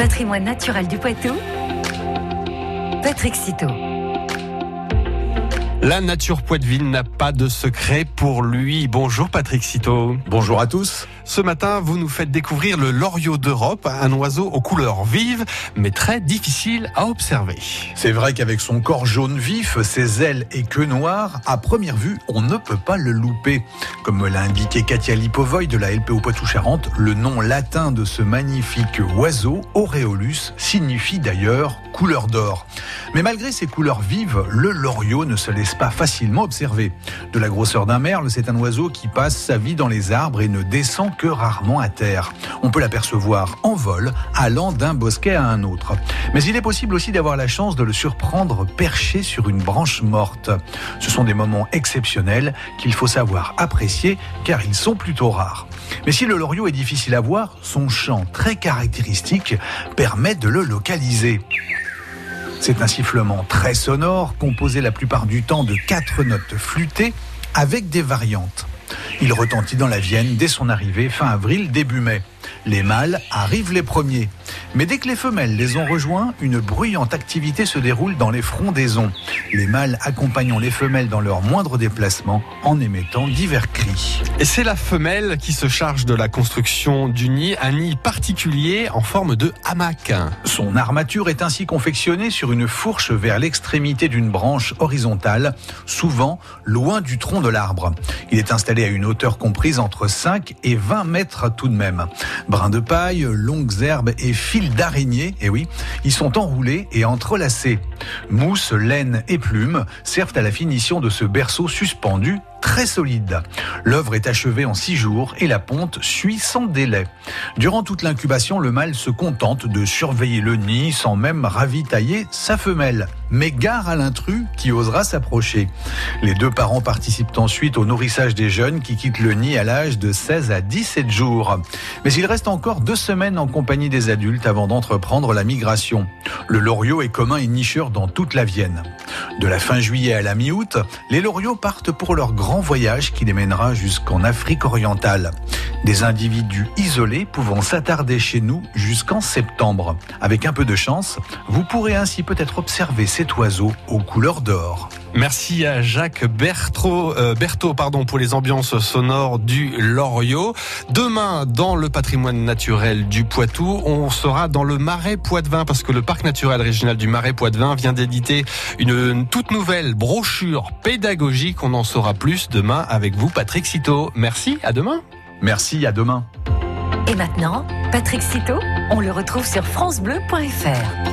Patrimoine naturel du Poitou, Patrick Citeau. La nature poitevine n'a pas de secret pour lui. Bonjour Patrick Citeau. Bonjour à tous. Ce matin, vous nous faites découvrir le loriot d'Europe, un oiseau aux couleurs vives, mais très difficile à observer. C'est vrai qu'avec son corps jaune vif, ses ailes et queue noire, à première vue, on ne peut pas le louper. Comme l'a indiqué Katia Lipovoy de la LPO Poitou-Charentes, le nom latin de ce magnifique oiseau, Aureolus, signifie d'ailleurs couleur d'or. Mais malgré ses couleurs vives, le loriot ne se laisse pas facilement observer. De la grosseur d'un merle, c'est un oiseau qui passe sa vie dans les arbres et ne descend que rarement à terre. On peut l'apercevoir en vol, allant d'un bosquet à un autre. Mais il est possible aussi d'avoir la chance de le surprendre perché sur une branche morte. Ce sont des moments exceptionnels qu'il faut savoir apprécier car ils sont plutôt rares. Mais si le loriot est difficile à voir, son chant très caractéristique permet de le localiser. C'est un sifflement très sonore, composé la plupart du temps de quatre notes flûtées, avec des variantes. Il retentit dans la Vienne dès son arrivée fin avril, début mai. Les mâles arrivent les premiers. Mais dès que les femelles les ont rejoints, une bruyante activité se déroule dans les frondaisons. Les mâles accompagnant les femelles dans leurs moindres déplacements en émettant divers cris. Et c'est la femelle qui se charge de la construction du nid, un nid particulier en forme de hamac. Son armature est ainsi confectionnée sur une fourche vers l'extrémité d'une branche horizontale, souvent loin du tronc de l'arbre. Il est installé à une hauteur comprise entre 5 et 20 mètres tout de même. Brins de paille, longues herbes et fils d'araignée, et oui, ils sont enroulés et entrelacés. Mousse, laine et plumes servent à la finition de ce berceau suspendu très solide. L'œuvre est achevée en six jours et la ponte suit sans délai. Durant toute l'incubation, le mâle se contente de surveiller le nid sans même ravitailler sa femelle. Mais gare à l'intrus qui osera s'approcher. Les deux parents participent ensuite au nourrissage des jeunes qui quittent le nid à l'âge de 16 à 17 jours. Mais il reste encore deux semaines en compagnie des adultes avant d'entreprendre la migration. Le loriot est commun et nicheur dans toute la Vienne. De la fin juillet à la mi-août, les loriots partent pour leur grand voyage qui les mènera jusqu'en Afrique orientale. Des individus isolés pouvant s'attarder chez nous jusqu'en septembre. Avec un peu de chance, vous pourrez ainsi peut-être observer cet oiseau aux couleurs d'or. Merci à Jacques Berthaud, euh, Berthaud pardon, pour les ambiances sonores du Loriot. Demain, dans le patrimoine naturel du Poitou, on sera dans le Marais Poitevin parce que le parc naturel régional du Marais Poitevin vient d'éditer une, une, toute nouvelle brochure pédagogique. On en saura plus demain avec vous, Patrick Citeau. Merci, à demain. Merci, à demain. Et maintenant, Patrick Citeau, on le retrouve sur francebleu.fr.